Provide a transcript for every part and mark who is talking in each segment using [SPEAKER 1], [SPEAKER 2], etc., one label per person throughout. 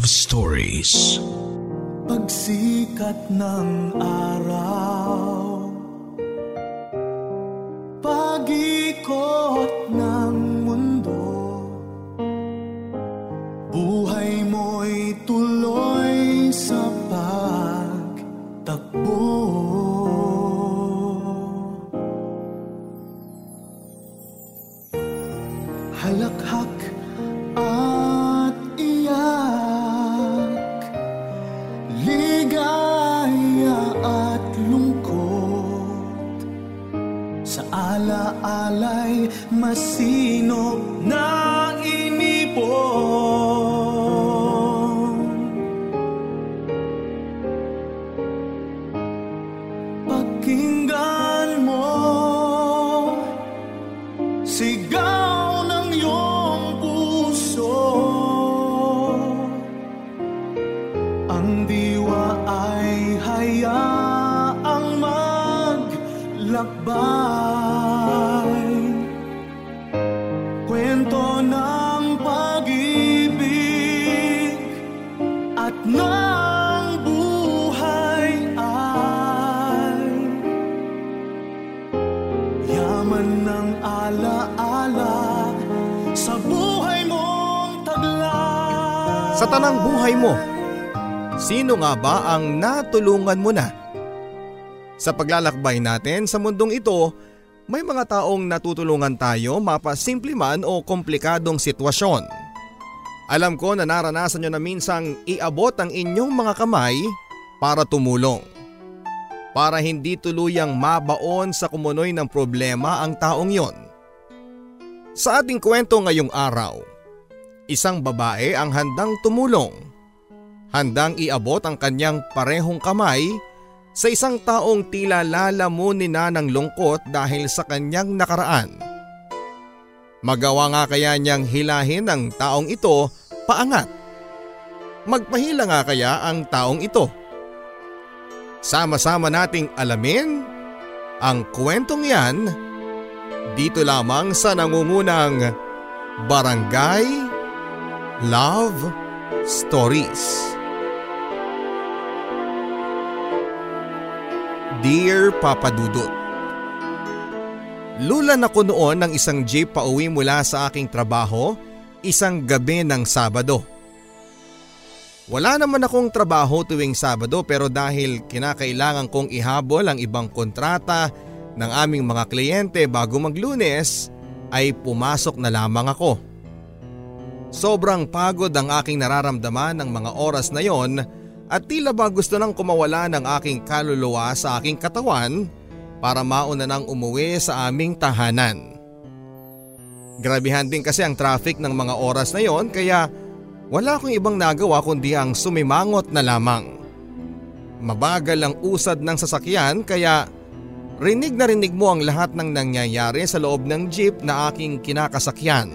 [SPEAKER 1] Love Stories.
[SPEAKER 2] Pagsikat ng sa
[SPEAKER 3] tanang buhay mo, sino nga ba ang natulungan mo na? Sa paglalakbay natin sa mundong ito, may mga taong natutulungan tayo mapasimple man o komplikadong sitwasyon. Alam ko na naranasan nyo na minsang iabot ang inyong mga kamay para tumulong. Para hindi tuluyang mabaon sa kumunoy ng problema ang taong yon. Sa ating kwento ngayong araw, isang babae ang handang tumulong. Handang iabot ang kanyang parehong kamay sa isang taong tila lalamunin na ng lungkot dahil sa kanyang nakaraan. Magawa nga kaya niyang hilahin ang taong ito paangat. Magpahila nga kaya ang taong ito. Sama-sama nating alamin ang kwentong yan dito lamang sa nangungunang Barangay Love Stories. Dear Papa Dudut Lulan ako noon ng isang jeep pauwi mula sa aking trabaho isang gabi ng Sabado. Wala naman akong trabaho tuwing Sabado pero dahil kinakailangan kong ihabol ang ibang kontrata ng aming mga kliyente bago maglunes ay pumasok na lamang ako. Sobrang pagod ang aking nararamdaman ng mga oras na yon at tila ba gusto nang kumawala ng aking kaluluwa sa aking katawan para mauna nang umuwi sa aming tahanan. Grabihan din kasi ang traffic ng mga oras na yon kaya wala akong ibang nagawa kundi ang sumimangot na lamang. Mabagal ang usad ng sasakyan kaya rinig na rinig mo ang lahat ng nangyayari sa loob ng jeep na aking kinakasakyan.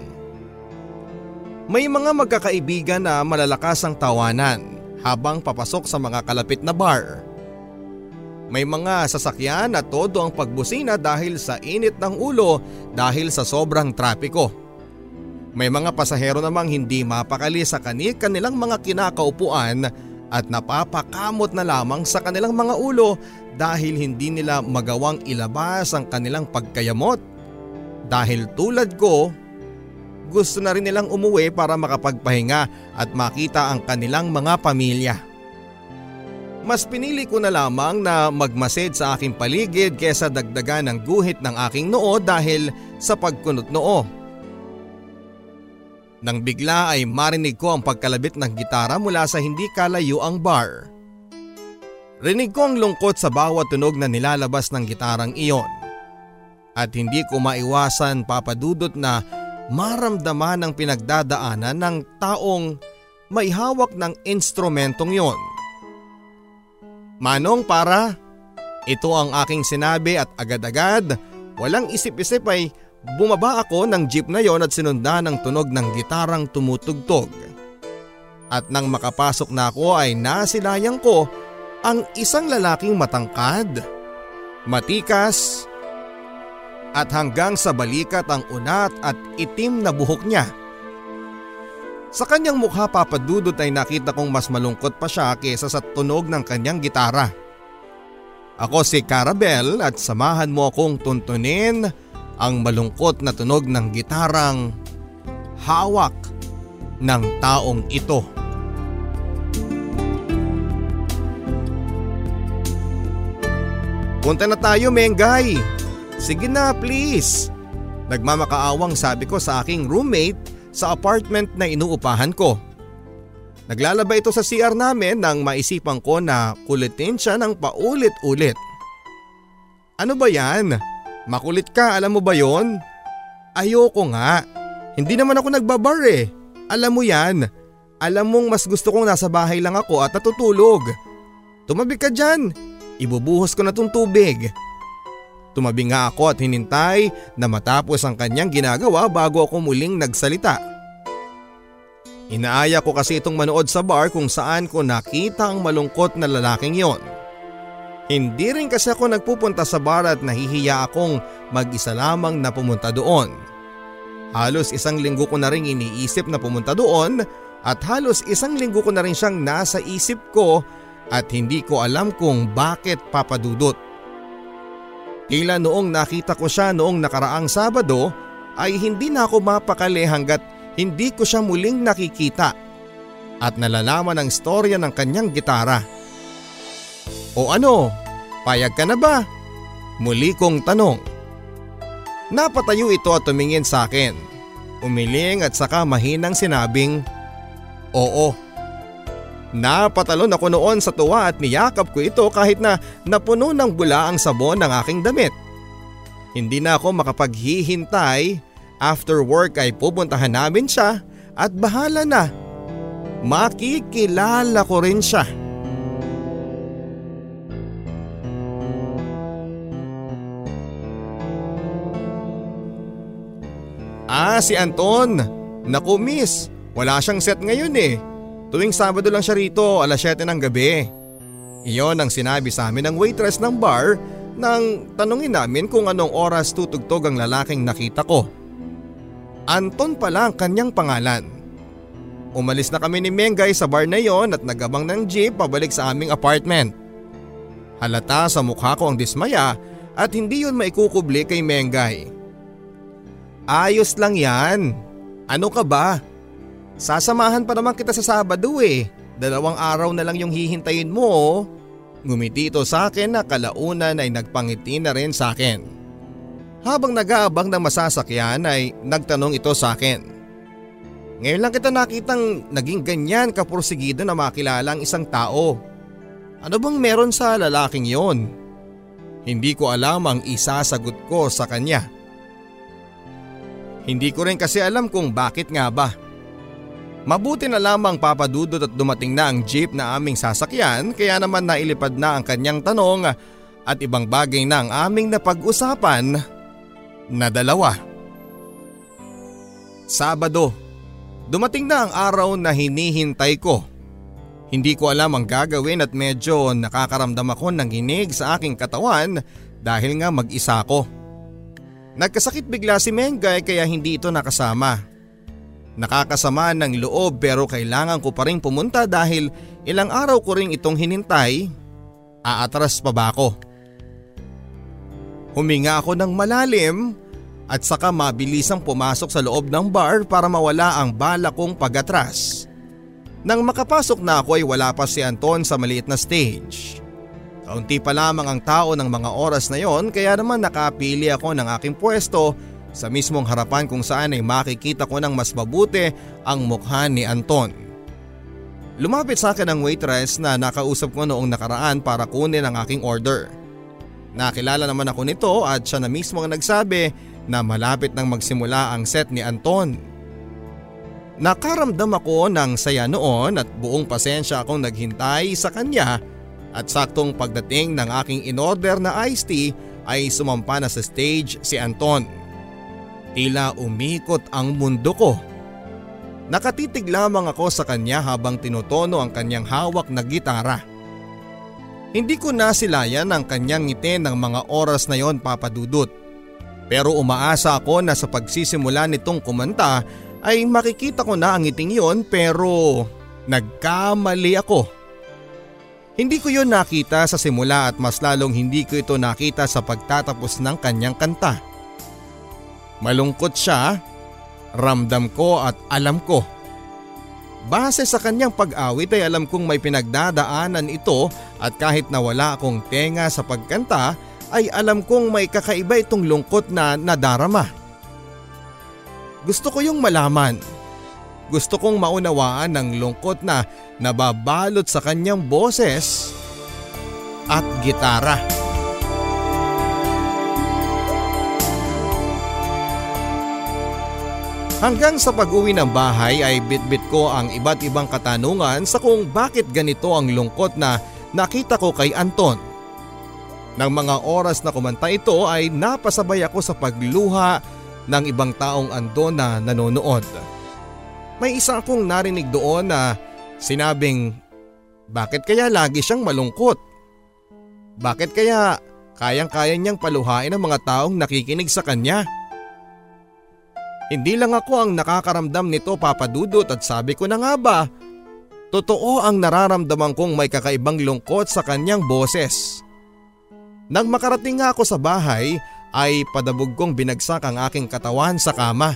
[SPEAKER 3] May mga magkakaibigan na malalakas ang tawanan habang papasok sa mga kalapit na bar. May mga sasakyan na todo ang pagbusina dahil sa init ng ulo dahil sa sobrang trapiko. May mga pasahero namang hindi mapakali sa kanilang mga kinakaupuan at napapakamot na lamang sa kanilang mga ulo dahil hindi nila magawang ilabas ang kanilang pagkayamot. Dahil tulad ko, gusto na rin nilang umuwi para makapagpahinga at makita ang kanilang mga pamilya. Mas pinili ko na lamang na magmasid sa aking paligid kesa dagdagan ng guhit ng aking noo dahil sa pagkunot noo. Nang bigla ay marinig ko ang pagkalabit ng gitara mula sa hindi kalayo ang bar. Rinig ko ang lungkot sa bawat tunog na nilalabas ng gitarang iyon. At hindi ko maiwasan papadudot na maramdaman ang pinagdadaanan ng taong may hawak ng instrumentong yon. Manong para, ito ang aking sinabi at agad-agad, walang isip-isip ay bumaba ako ng jeep na yon at sinundan ng tunog ng gitarang tumutugtog. At nang makapasok na ako ay nasilayang ko ang isang lalaking matangkad, matikas, at hanggang sa balikat ang unat at itim na buhok niya. Sa kanyang mukha papadudot ay nakita kong mas malungkot pa siya kesa sa tunog ng kanyang gitara. Ako si Carabel at samahan mo akong tuntunin ang malungkot na tunog ng gitarang hawak ng taong ito. Punta na tayo, Mengay! Sige na please. Nagmamakaawang sabi ko sa aking roommate sa apartment na inuupahan ko. Naglalaba ito sa CR namin nang maisipan ko na kulitin siya ng paulit-ulit. Ano ba yan? Makulit ka, alam mo ba yon? Ayoko nga. Hindi naman ako nagbabar eh. Alam mo yan. Alam mong mas gusto kong nasa bahay lang ako at natutulog. Tumabi ka dyan. Ibubuhos ko na tong tubig. Tumabi nga ako at hinintay na matapos ang kanyang ginagawa bago ako muling nagsalita. Inaaya ko kasi itong manood sa bar kung saan ko nakita ang malungkot na lalaking yon. Hindi rin kasi ako nagpupunta sa bar at nahihiya akong mag-isa lamang na pumunta doon. Halos isang linggo ko na rin iniisip na pumunta doon at halos isang linggo ko na rin siyang nasa isip ko at hindi ko alam kung bakit papadudot. Tila noong nakita ko siya noong nakaraang Sabado ay hindi na ako mapakali hanggat hindi ko siya muling nakikita at nalalaman ang storya ng kanyang gitara. O ano, payag ka na ba? Muli kong tanong. Napatayo ito at tumingin sa akin. Umiling at saka mahinang sinabing, Oo. Napatalon ako noon sa tuwa at niyakap ko ito kahit na napuno ng bula ang sabon ng aking damit. Hindi na ako makapaghihintay. After work ay pupuntahan namin siya at bahala na. Makikilala ko rin siya. Ah, si Anton. Naku miss, wala siyang set ngayon eh. Tuwing Sabado lang siya rito, alas 7 ng gabi. Iyon ang sinabi sa amin ng waitress ng bar nang tanungin namin kung anong oras tutugtog ang lalaking nakita ko. Anton pala ang kanyang pangalan. Umalis na kami ni Mengay sa bar na yon at nagabang ng jeep pabalik sa aming apartment. Halata sa mukha ko ang dismaya at hindi yun maikukubli kay Mengay. Ayos lang yan. Ano ka ba? Sasamahan pa naman kita sa Sabado eh. Dalawang araw na lang yung hihintayin mo oh. Ngumiti ito sa akin na kalaunan ay nagpangiti na rin sa akin. Habang nag-aabang ng masasakyan ay nagtanong ito sa akin. Ngayon lang kita nakitang naging ganyan kapursigido na makilala ang isang tao. Ano bang meron sa lalaking yon? Hindi ko alam ang isasagot ko sa kanya. Hindi ko rin kasi alam kung bakit nga ba. Mabuti na lamang papadudot at dumating na ang jeep na aming sasakyan kaya naman nailipad na ang kanyang tanong at ibang bagay na ang aming napag-usapan na dalawa. Sabado, dumating na ang araw na hinihintay ko. Hindi ko alam ang gagawin at medyo nakakaramdam ako ng hinig sa aking katawan dahil nga mag-isa ko. Nagkasakit bigla si Mengay kaya hindi ito nakasama. Nakakasama ng loob pero kailangan ko pa rin pumunta dahil ilang araw ko rin itong hinintay. Aatras pa ba ako? Huminga ako ng malalim at saka mabilisang pumasok sa loob ng bar para mawala ang bala kong pagatras. Nang makapasok na ako ay wala pa si Anton sa maliit na stage. Kaunti pa lamang ang tao ng mga oras na yon kaya naman nakapili ako ng aking pwesto sa mismong harapan kung saan ay makikita ko ng mas mabuti ang mukha ni Anton. Lumapit sa akin ang waitress na nakausap ko noong nakaraan para kunin ang aking order. Nakilala naman ako nito at siya na mismo ang nagsabi na malapit nang magsimula ang set ni Anton. Nakaramdam ako ng saya noon at buong pasensya akong naghintay sa kanya at saktong pagdating ng aking inorder na iced tea ay sumampa na sa stage si Anton. Tila umikot ang mundo ko. Nakatitig lamang ako sa kanya habang tinutono ang kanyang hawak na gitara. Hindi ko nasilayan ang kanyang ngiti ng mga oras na yon papadudot. Pero umaasa ako na sa pagsisimula nitong kumanta ay makikita ko na ang ngiting yon pero nagkamali ako. Hindi ko yon nakita sa simula at mas lalong hindi ko ito nakita sa pagtatapos ng kanyang kanta. Malungkot siya, ramdam ko at alam ko Base sa kanyang pag-awit ay alam kong may pinagdadaanan ito at kahit na wala akong tenga sa pagkanta ay alam kong may kakaiba itong lungkot na nadarama. Gusto ko yung malaman. Gusto kong maunawaan ng lungkot na nababalot sa kanyang boses at gitara. Hanggang sa pag-uwi ng bahay ay bitbit ko ang iba't ibang katanungan sa kung bakit ganito ang lungkot na nakita ko kay Anton. Nang mga oras na kumanta ito ay napasabay ako sa pagluha ng ibang taong andon na nanonood. May isa akong narinig doon na sinabing bakit kaya lagi siyang malungkot? Bakit kaya kayang-kaya niyang paluhain ang mga taong nakikinig sa kanya? Hindi lang ako ang nakakaramdam nito papadudot at sabi ko na nga ba, totoo ang nararamdaman kong may kakaibang lungkot sa kanyang boses. Nang makarating nga ako sa bahay ay padabog kong binagsak ang aking katawan sa kama.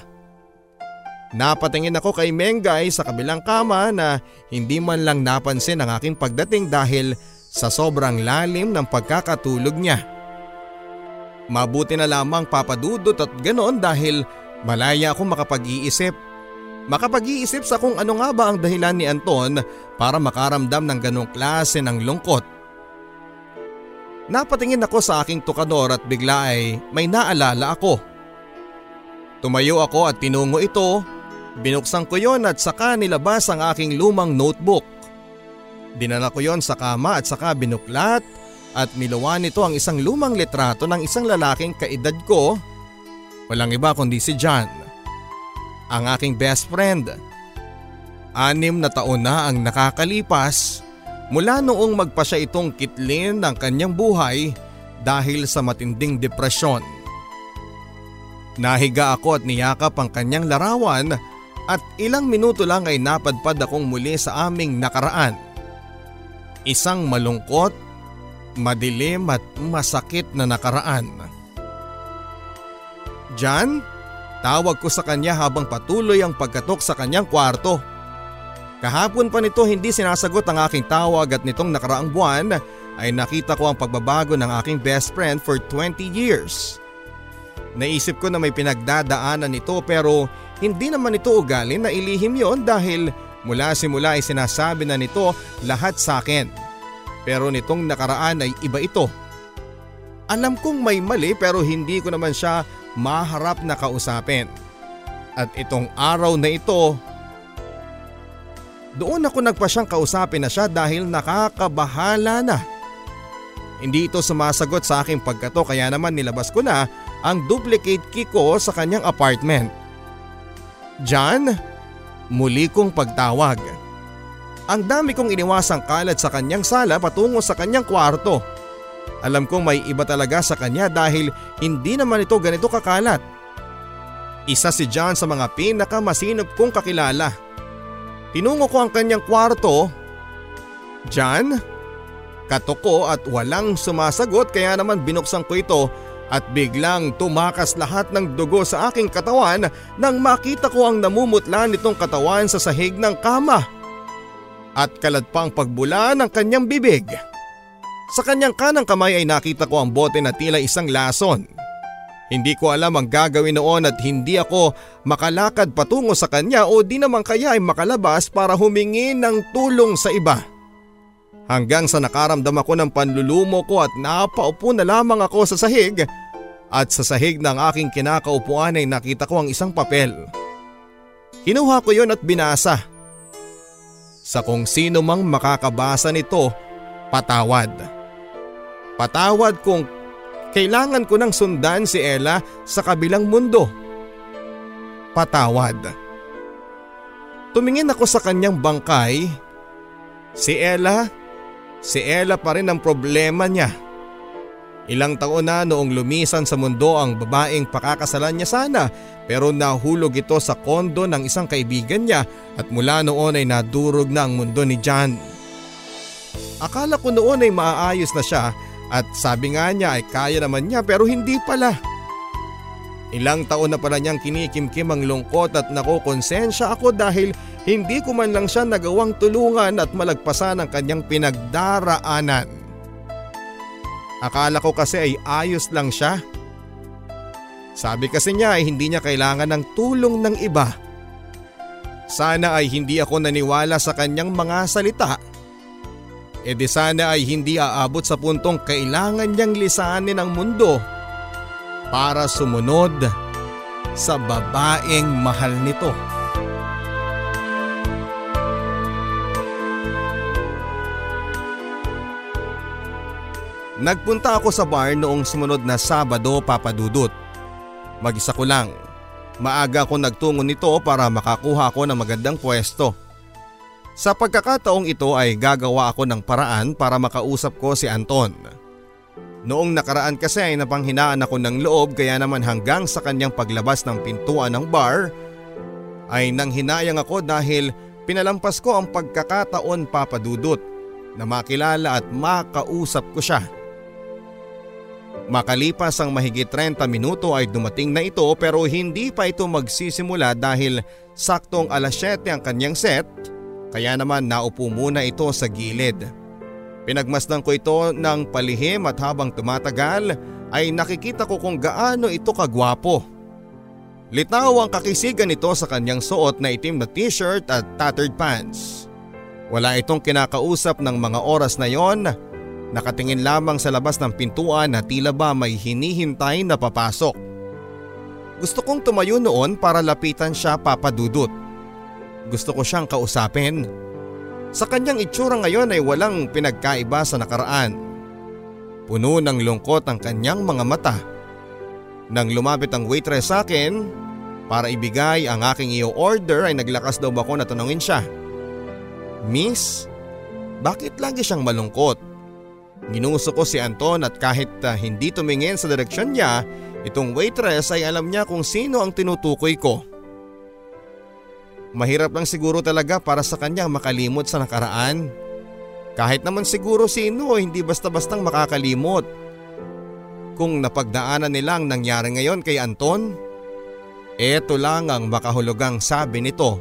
[SPEAKER 3] Napatingin ako kay Mengay sa kabilang kama na hindi man lang napansin ang aking pagdating dahil sa sobrang lalim ng pagkakatulog niya. Mabuti na lamang papadudot at ganoon dahil Malaya akong makapag-iisip. Makapag-iisip sa kung ano nga ba ang dahilan ni Anton para makaramdam ng ganong klase ng lungkot. Napatingin ako sa aking tukador at bigla ay may naalala ako. Tumayo ako at tinungo ito, binuksan ko yon at saka nilabas ang aking lumang notebook. Dinala ko yon sa kama at saka binuklat at niluwa nito ang isang lumang litrato ng isang lalaking kaedad ko Walang iba kundi si John. Ang aking best friend. Anim na taon na ang nakakalipas mula noong magpa siya itong kitlin ng kanyang buhay dahil sa matinding depresyon. Nahiga ako at niyakap ang kanyang larawan at ilang minuto lang ay napadpad akong muli sa aming nakaraan. Isang malungkot, madilim at masakit na nakaraan. Jan, tawag ko sa kanya habang patuloy ang pagkatok sa kanyang kwarto. Kahapon pa nito hindi sinasagot ang aking tawag at nitong nakaraang buwan ay nakita ko ang pagbabago ng aking best friend for 20 years. Naisip ko na may pinagdadaanan ito pero hindi naman ito ugali na ilihim yon dahil mula simula ay sinasabi na nito lahat sa akin. Pero nitong nakaraan ay iba ito. Alam kong may mali pero hindi ko naman siya maharap na kausapin. At itong araw na ito, doon ako nagpasyang kausapin na siya dahil nakakabahala na. Hindi ito sumasagot sa aking pagkato kaya naman nilabas ko na ang duplicate key ko sa kanyang apartment. John, muli kong pagtawag. Ang dami kong iniwasang kalat sa kanyang sala patungo sa kanyang kwarto. Alam kong may iba talaga sa kanya dahil hindi naman ito ganito kakalat. Isa si John sa mga pinakamasinop kong kakilala. Tinungo ko ang kanyang kwarto. John? Katoko at walang sumasagot kaya naman binuksan ko ito at biglang tumakas lahat ng dugo sa aking katawan nang makita ko ang namumutla nitong katawan sa sahig ng kama. At kalad pa ang pagbula ng kanyang bibig. Sa kanyang kanang kamay ay nakita ko ang bote na tila isang lason. Hindi ko alam ang gagawin noon at hindi ako makalakad patungo sa kanya o di naman kaya ay makalabas para humingi ng tulong sa iba. Hanggang sa nakaramdam ako ng panlulumo ko at napaupo na lamang ako sa sahig at sa sahig ng aking kinakaupuan ay nakita ko ang isang papel. Kinuha ko yon at binasa. Sa kung sino mang makakabasa nito, patawad. Patawad kung kailangan ko nang sundan si Ella sa kabilang mundo. Patawad. Tumingin ako sa kanyang bangkay. Si Ella, si Ella pa rin ang problema niya. Ilang taon na noong lumisan sa mundo ang babaeng pakakasalan niya sana pero nahulog ito sa kondo ng isang kaibigan niya at mula noon ay nadurog na ang mundo ni John. Akala ko noon ay maaayos na siya at sabi nga niya ay kaya naman niya pero hindi pala. Ilang taon na pala niyang kinikimkim ang lungkot at nakukonsensya ako dahil hindi ko man lang siya nagawang tulungan at malagpasan ang kanyang pinagdaraanan. Akala ko kasi ay ayos lang siya. Sabi kasi niya ay hindi niya kailangan ng tulong ng iba. Sana ay hindi ako naniwala sa kanyang mga salita. E di sana ay hindi aabot sa puntong kailangan niyang lisanin ang mundo para sumunod sa babaeng mahal nito. Nagpunta ako sa bar noong sumunod na Sabado papadudot. Mag-isa ko lang. Maaga ako nagtungo nito para makakuha ako ng magandang pwesto. Sa pagkakataong ito ay gagawa ako ng paraan para makausap ko si Anton. Noong nakaraan kasi ay napanghinaan ako ng loob kaya naman hanggang sa kanyang paglabas ng pintuan ng bar ay nanghinayang ako dahil pinalampas ko ang pagkakataon papadudot na makilala at makausap ko siya. Makalipas ang mahigit 30 minuto ay dumating na ito pero hindi pa ito magsisimula dahil saktong alas 7 ang kanyang set kaya naman naupo muna ito sa gilid. Pinagmasdan ko ito ng palihim at habang tumatagal ay nakikita ko kung gaano ito kagwapo. Litaw ang kakisigan nito sa kanyang suot na itim na t-shirt at tattered pants. Wala itong kinakausap ng mga oras na yon Nakatingin lamang sa labas ng pintuan na tila ba may hinihintay na papasok. Gusto kong tumayo noon para lapitan siya papadudot. Gusto ko siyang kausapin. Sa kanyang itsura ngayon ay walang pinagkaiba sa nakaraan. Puno ng lungkot ang kanyang mga mata. Nang lumapit ang waitress sa akin para ibigay ang aking iyo order ay naglakas daw ako na tanungin siya. Miss, bakit lagi siyang malungkot? Ginuso ko si Anton at kahit uh, hindi tumingin sa direksyon niya, itong waitress ay alam niya kung sino ang tinutukoy ko. Mahirap lang siguro talaga para sa kanya makalimot sa nakaraan. Kahit naman siguro sino hindi basta-bastang makakalimot. Kung napagdaanan nilang nangyari ngayon kay Anton, eto lang ang makahulugang sabi nito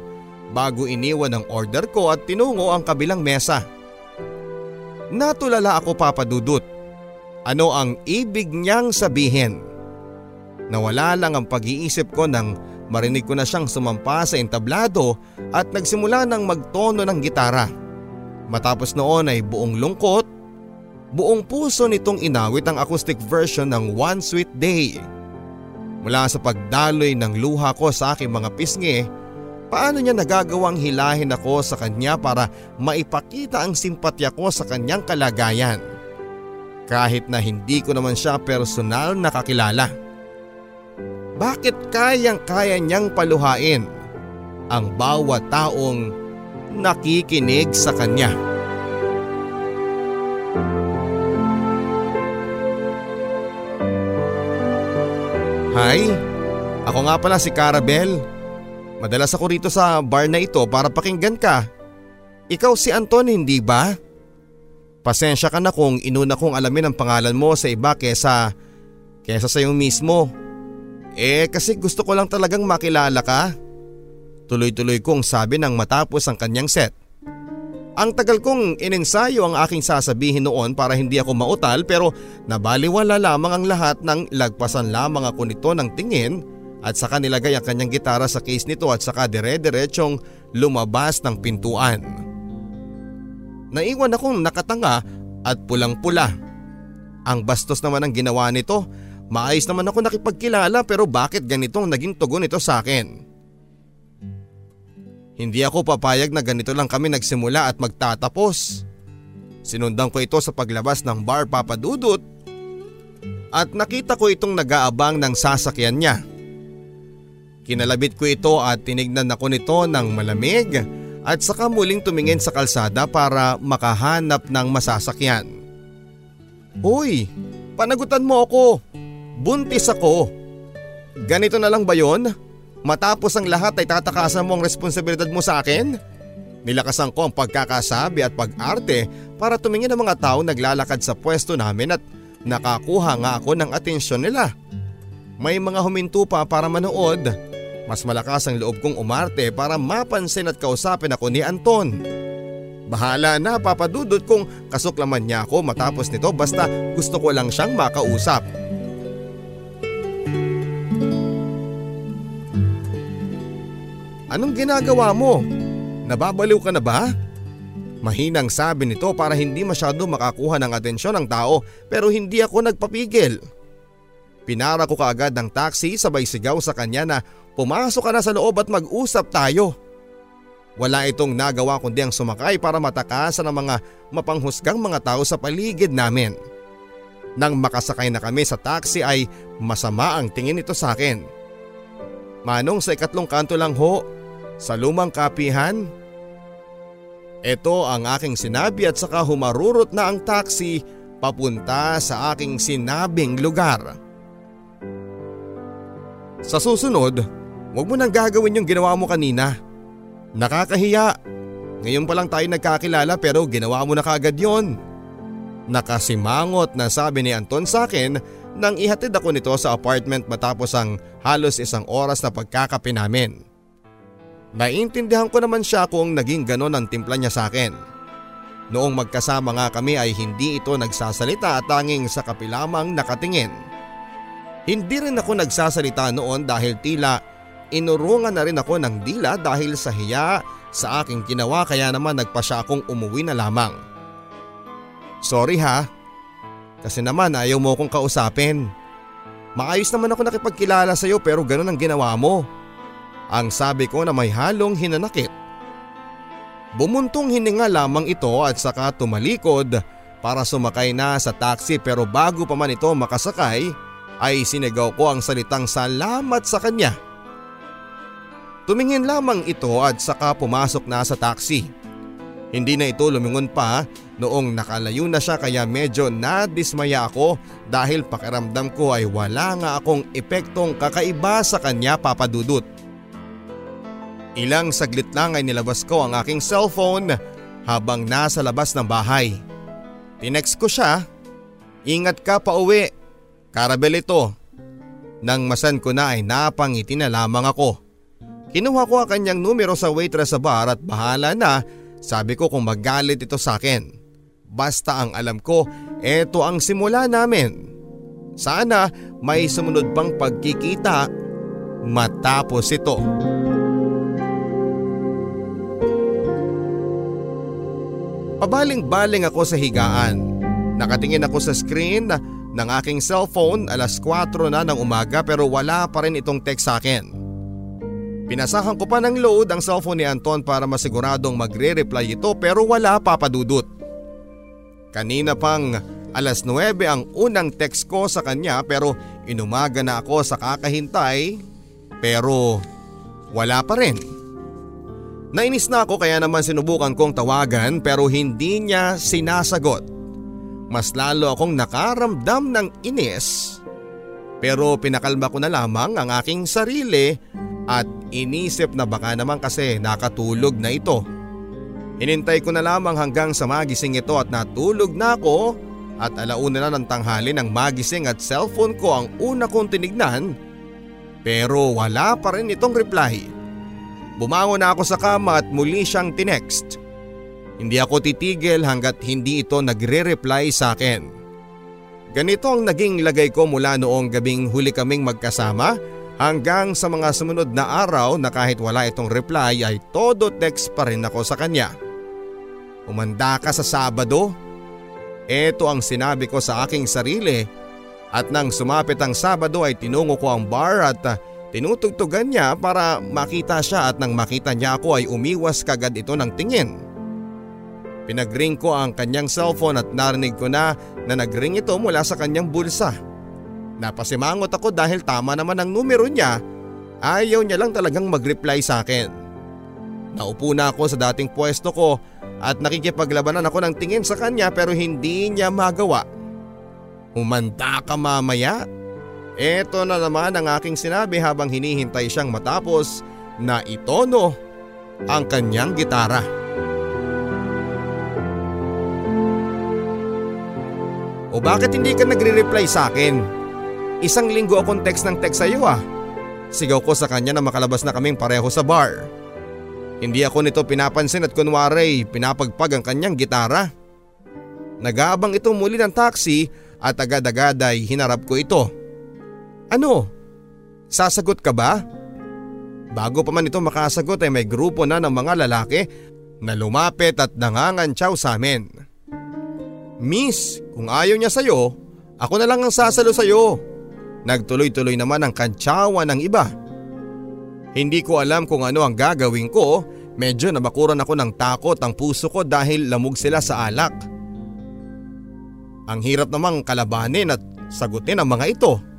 [SPEAKER 3] bago iniwan ang order ko at tinungo ang kabilang mesa. Natulala ako papadudot. Ano ang ibig niyang sabihin? Nawala lang ang pag-iisip ko nang marinig ko na siyang sumampa sa entablado at nagsimula ng magtono ng gitara. Matapos noon ay buong lungkot, buong puso nitong inawit ang acoustic version ng One Sweet Day. Mula sa pagdaloy ng luha ko sa aking mga pisngi Paano niya nagagawang hilahin ako sa kanya para maipakita ang simpatya ko sa kanyang kalagayan? Kahit na hindi ko naman siya personal nakakilala. Bakit kayang kaya niyang paluhain ang bawat taong nakikinig sa kanya? Hi, ako nga pala si Carabel. Madalas ako rito sa bar na ito para pakinggan ka. Ikaw si Anton hindi ba? Pasensya ka na kung inuna kong alamin ang pangalan mo sa iba kesa, kesa sa iyo mismo. Eh kasi gusto ko lang talagang makilala ka. Tuloy-tuloy kong sabi nang matapos ang kanyang set. Ang tagal kong inensayo ang aking sasabihin noon para hindi ako mautal pero nabaliwala lamang ang lahat ng lagpasan lamang ako nito ng tingin at saka nilagay ang kanyang gitara sa case nito at saka dire-diretsong lumabas ng pintuan. Naiwan akong nakatanga at pulang-pula. Ang bastos naman ang ginawa nito. Maayos naman ako nakipagkilala pero bakit ganitong naging tugon nito sa akin? Hindi ako papayag na ganito lang kami nagsimula at magtatapos. Sinundan ko ito sa paglabas ng bar papadudot at nakita ko itong nag-aabang ng sasakyan niya. Kinalabit ko ito at tinignan ako nito ng malamig at saka muling tumingin sa kalsada para makahanap ng masasakyan. Hoy, panagutan mo ako. Buntis ako. Ganito na lang ba yon? Matapos ang lahat ay tatakasan mo ang responsibilidad mo sa akin? Nilakasan ko ang pagkakasabi at pag-arte para tumingin ang mga tao naglalakad sa pwesto namin at nakakuha nga ako ng atensyon nila. May mga huminto pa para manood. Mas malakas ang loob kong umarte para mapansin at kausapin ako ni Anton. Bahala na papadudot kung kasuklaman niya ako matapos nito basta gusto ko lang siyang makausap. Anong ginagawa mo? Nababaliw ka na ba? Mahinang sabi nito para hindi masyado makakuha ng atensyon ng tao pero hindi ako nagpapigil. Pinara ko kaagad ng taxi sabay sigaw sa kanya na pumasok ka na sa loob at mag-usap tayo. Wala itong nagawa kundi ang sumakay para matakasan ng mga mapanghusgang mga tao sa paligid namin. Nang makasakay na kami sa taxi ay masama ang tingin nito sa akin. Manong sa ikatlong kanto lang ho, sa lumang kapihan? Ito ang aking sinabi at saka humarurot na ang taxi papunta sa aking sinabing lugar. Sa susunod, huwag mo nang gagawin yung ginawa mo kanina. Nakakahiya. Ngayon pa lang tayo nagkakilala pero ginawa mo na kagad yon. Nakasimangot na sabi ni Anton sa akin nang ihatid ako nito sa apartment matapos ang halos isang oras na pagkakape namin. Naiintindihan ko naman siya kung naging ganon ang timpla niya sa akin. Noong magkasama nga kami ay hindi ito nagsasalita at tanging sa kapilamang nakatingin. Hindi rin ako nagsasalita noon dahil tila inurungan na rin ako ng dila dahil sa hiya sa aking ginawa kaya naman nagpa siya akong umuwi na lamang. Sorry ha, kasi naman ayaw mo akong kausapin. Maayos naman ako nakipagkilala sa iyo pero ganun ang ginawa mo. Ang sabi ko na may halong hinanakit. Bumuntong hininga lamang ito at saka tumalikod para sumakay na sa taxi pero bago pa man ito makasakay ay sinigaw ko ang salitang salamat sa kanya. Tumingin lamang ito at saka pumasok na sa taxi. Hindi na ito lumingon pa noong nakalayo na siya kaya medyo nadismaya ako dahil pakiramdam ko ay wala nga akong epektong kakaiba sa kanya papadudot. Ilang saglit lang ay nilabas ko ang aking cellphone habang nasa labas ng bahay. Tinext ko siya, ingat ka pa uwi, karabel ito. Nang masan ko na ay napangiti na lamang ako. Kinuha ko ang kanyang numero sa waitress sa bar at bahala na sabi ko kung magalit ito sa akin. Basta ang alam ko, eto ang simula namin. Sana may sumunod pang pagkikita matapos ito. Pabaling-baling ako sa higaan. Nakatingin ako sa screen ng aking cellphone alas 4 na ng umaga pero wala pa rin itong text sa akin. Pinasahan ko pa ng load ang cellphone ni Anton para masiguradong magre-reply ito pero wala papadudot. Kanina pang alas 9 ang unang text ko sa kanya pero inumaga na ako sa kakahintay pero wala pa rin. Nainis na ako kaya naman sinubukan kong tawagan pero hindi niya sinasagot. Mas lalo akong nakaramdam ng inis. Pero pinakalma ko na lamang ang aking sarili at inisip na baka naman kasi nakatulog na ito. Hinintay ko na lamang hanggang sa magising ito at natulog na ako at alauna na ng tanghali ng magising at cellphone ko ang una kong tinignan pero wala pa rin itong reply. Bumangon na ako sa kama at muli siyang tinext. Hindi ako titigil hanggat hindi ito nagre-reply sa akin. Ganito ang naging lagay ko mula noong gabing huli kaming magkasama hanggang sa mga sumunod na araw na kahit wala itong reply ay todo text pa rin ako sa kanya. Umanda ka sa Sabado? Ito ang sinabi ko sa aking sarili at nang sumapit ang Sabado ay tinungo ko ang bar at tinutugtugan niya para makita siya at nang makita niya ako ay umiwas kagad ito ng tingin. Pinagring ko ang kanyang cellphone at narinig ko na na nagring ito mula sa kanyang bulsa. Napasimangot ako dahil tama naman ang numero niya, ayaw niya lang talagang mag-reply sa akin. Naupo na ako sa dating pwesto ko at nakikipaglabanan ako ng tingin sa kanya pero hindi niya magawa. Humanda ka mamaya. Ito na naman ang aking sinabi habang hinihintay siyang matapos na itono ang kanyang gitara. O bakit hindi ka nagre-reply sa akin? Isang linggo akong text ng text sa iyo ah. Sigaw ko sa kanya na makalabas na kaming pareho sa bar. Hindi ako nito pinapansin at kunwari pinapagpag ang kanyang gitara. Nagabang ito muli ng taxi at agad-agad ay hinarap ko ito. Ano? Sasagot ka ba? Bago pa man ito makasagot ay may grupo na ng mga lalaki na lumapit at nangangantsaw sa amin. Miss, kung ayaw niya sa'yo, ako na lang ang sasalo sa'yo. Nagtuloy-tuloy naman ang kantsawa ng iba. Hindi ko alam kung ano ang gagawin ko, medyo nabakuran ako ng takot ang puso ko dahil lamog sila sa alak. Ang hirap namang kalabanin at sagutin ang mga ito.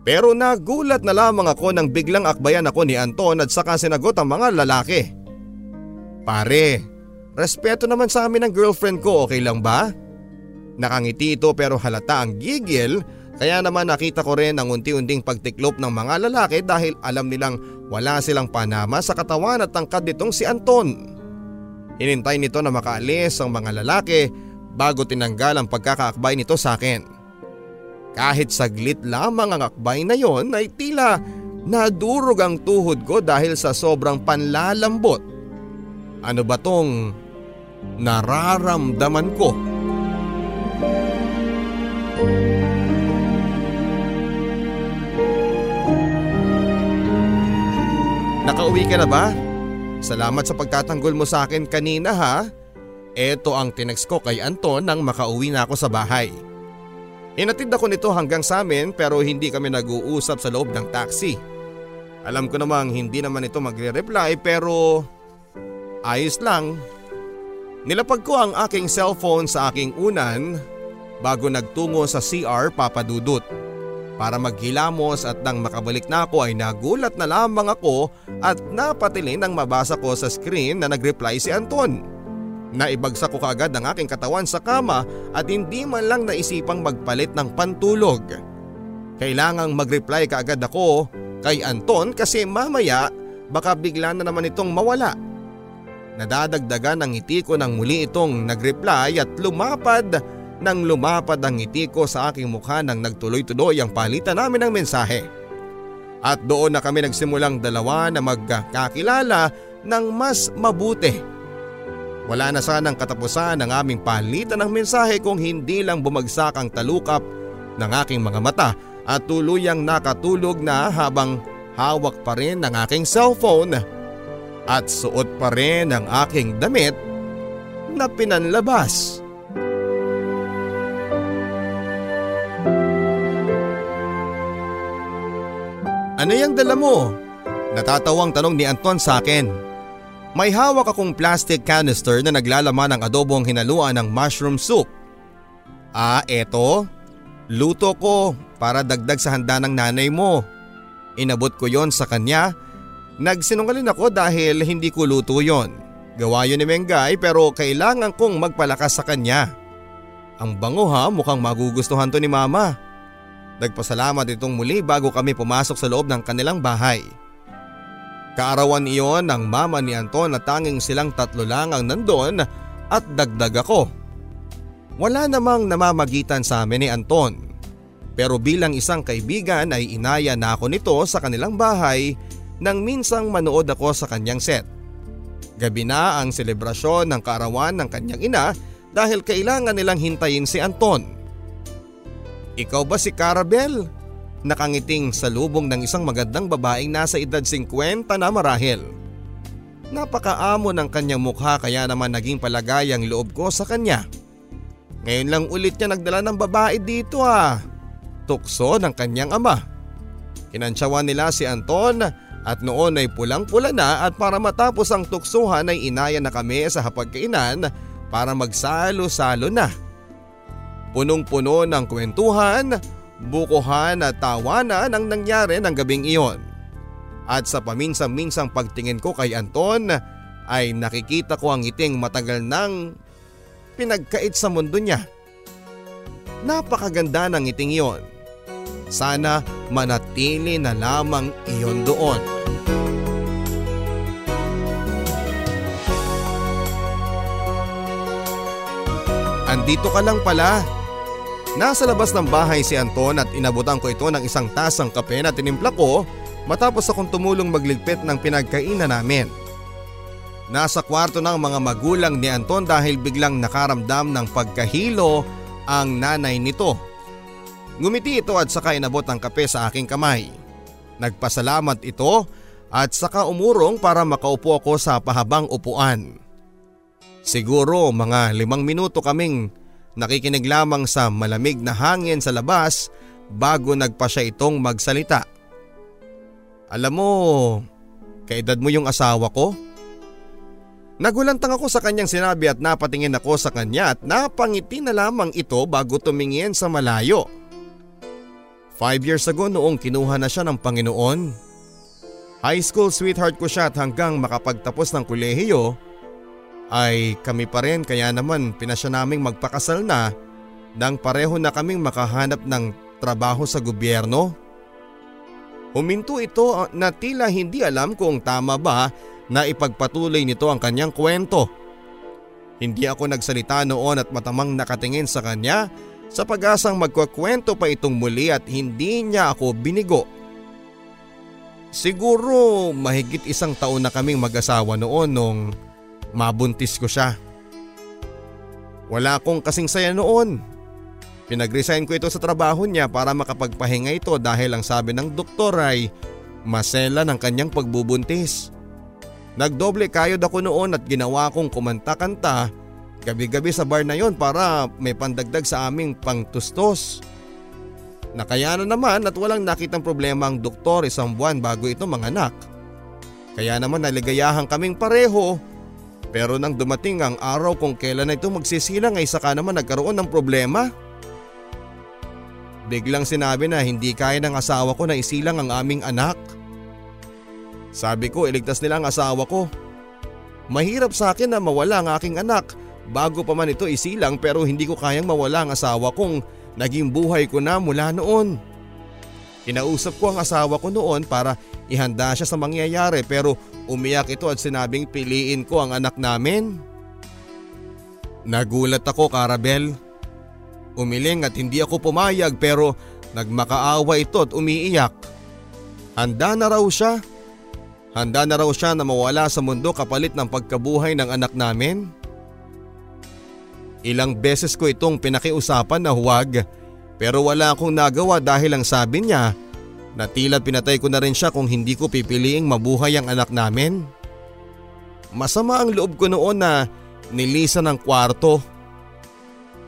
[SPEAKER 3] Pero nagulat na lamang ako nang biglang akbayan ako ni Anton at saka sinagot ang mga lalaki. Pare, respeto naman sa amin ng girlfriend ko okay lang ba? Nakangiti ito pero halata ang gigil kaya naman nakita ko rin ang unti-unting pagtiklop ng mga lalaki dahil alam nilang wala silang panama sa katawan at tangkad nitong si Anton. Hinintay nito na makaalis ang mga lalaki bago tinanggal ang pagkakaakbay nito sa akin. Kahit saglit lamang ang akbay na yon ay tila nadurog ang tuhod ko dahil sa sobrang panlalambot. Ano ba tong nararamdaman ko? Nakauwi ka na ba? Salamat sa pagtatanggol mo sa akin kanina ha. Ito ang tinext ko kay Anton nang makauwi na ako sa bahay. Hinatid ako nito hanggang sa amin pero hindi kami nag-uusap sa loob ng taxi. Alam ko namang hindi naman ito magre-reply pero ayos lang. Nilapag ko ang aking cellphone sa aking unan bago nagtungo sa CR papadudot para maghilamos at nang makabalik na ako ay nagulat na lamang ako at napatilin nang mabasa ko sa screen na nagreply si Anton. Naibagsak ko kaagad ang aking katawan sa kama at hindi man lang naisipang magpalit ng pantulog. Kailangang magreply kaagad ako kay Anton kasi mamaya baka bigla na naman itong mawala. Nadadagdagan ang ngiti ko nang muli itong nagreply at lumapad nang lumapad ang ngiti ko sa aking mukha nang nagtuloy-tuloy ang palitan namin ng mensahe. At doon na kami nagsimulang dalawa na magkakilala ng mas mabuti. Wala na sanang katapusan ang aming palitan ng mensahe kung hindi lang bumagsak ang talukap ng aking mga mata at tuluyang nakatulog na habang hawak pa rin ng aking cellphone at suot pa rin ang aking damit na pinanlabas. Ano yung dala mo? Natatawang tanong ni Anton sa akin. May hawak akong plastic canister na naglalaman ng adobong hinaluan ng mushroom soup. Ah, eto. Luto ko para dagdag sa handa ng nanay mo. Inabot ko yon sa kanya. Nagsinungaling ako dahil hindi ko luto yon. Gawa yun ni Mengay pero kailangan kong magpalakas sa kanya. Ang bango ha mukhang magugustuhan to ni mama. Nagpasalamat itong muli bago kami pumasok sa loob ng kanilang bahay. Kaarawan iyon ng mama ni Anton na tanging silang tatlo lang ang nandon at dagdag ako. Wala namang namamagitan sa amin ni Anton. Pero bilang isang kaibigan ay inaya na ako nito sa kanilang bahay nang minsang manood ako sa kanyang set. Gabi na ang selebrasyon ng kaarawan ng kanyang ina dahil kailangan nilang hintayin si Anton. Ikaw ba si Carabel? Nakangiting sa lubong ng isang magandang babaeng nasa edad 50 na marahil. Napakaamo ng kanyang mukha kaya naman naging palagay ang loob ko sa kanya. Ngayon lang ulit niya nagdala ng babae dito ah. Tukso ng kanyang ama. Kinansyawan nila si Anton at noon ay pulang-pula na at para matapos ang tuksuhan ay inaya na kami sa hapagkainan para magsalo-salo na. Punong-puno ng kwentuhan, bukuhan at tawanan ang nangyari ng gabing iyon. At sa paminsan-minsang pagtingin ko kay Anton ay nakikita ko ang ngiting matagal nang pinagkait sa mundo niya. Napakaganda ng ngiting iyon. Sana manatili na lamang iyon doon. Andito ka lang pala. Nasa labas ng bahay si Anton at inabutan ko ito ng isang tasang kape na tinimpla ko matapos akong tumulong magligpit ng pinagkainan namin. Nasa kwarto ng mga magulang ni Anton dahil biglang nakaramdam ng pagkahilo ang nanay nito. Ngumiti ito at saka inabot ang kape sa aking kamay. Nagpasalamat ito at saka umurong para makaupo ako sa pahabang upuan. Siguro mga limang minuto kaming nakikinig lamang sa malamig na hangin sa labas bago nagpa siya itong magsalita. Alam mo, kaedad mo yung asawa ko? Nagulantang ako sa kanyang sinabi at napatingin ako sa kanya at napangiti na lamang ito bago tumingin sa malayo. Five years ago noong kinuha na siya ng Panginoon. High school sweetheart ko siya at hanggang makapagtapos ng kulehiyo ay kami pa rin kaya naman pinasya naming magpakasal na nang pareho na kaming makahanap ng trabaho sa gobyerno. Huminto ito ah, na tila hindi alam kung tama ba na ipagpatuloy nito ang kanyang kwento. Hindi ako nagsalita noon at matamang nakatingin sa kanya sa pag-asang magkakwento pa itong muli at hindi niya ako binigo. Siguro mahigit isang taon na kaming mag-asawa noon nung mabuntis ko siya. Wala akong kasing saya noon Pinag-resign ko ito sa trabaho niya para makapagpahinga ito dahil ang sabi ng doktor ay masela ng kanyang pagbubuntis. Nagdoble kayod ako noon at ginawa kong kumanta-kanta gabi-gabi sa bar na yon para may pandagdag sa aming pangtustos. Nakayanan naman at walang nakitang problema ang doktor isang buwan bago ito manganak. Kaya naman naligayahan kaming pareho pero nang dumating ang araw kung kailan ito magsisilang ay saka naman nagkaroon ng problema. Biglang sinabi na hindi kaya ng asawa ko na isilang ang aming anak. Sabi ko iligtas nila ang asawa ko. Mahirap sa akin na mawala ang aking anak bago pa man ito isilang pero hindi ko kayang mawala ang asawa kong naging buhay ko na mula noon. Kinausap ko ang asawa ko noon para ihanda siya sa mangyayari pero umiyak ito at sinabing piliin ko ang anak namin. Nagulat ako Karabel. Umiling at hindi ako pumayag pero nagmakaawa ito at umiiyak. Handa na raw siya. Handa na raw siya na mawala sa mundo kapalit ng pagkabuhay ng anak namin. Ilang beses ko itong pinakiusapan na huwag pero wala akong nagawa dahil ang sabi niya na tila pinatay ko na rin siya kung hindi ko pipiliing mabuhay ang anak namin. Masama ang loob ko noon na nilisan ng kwarto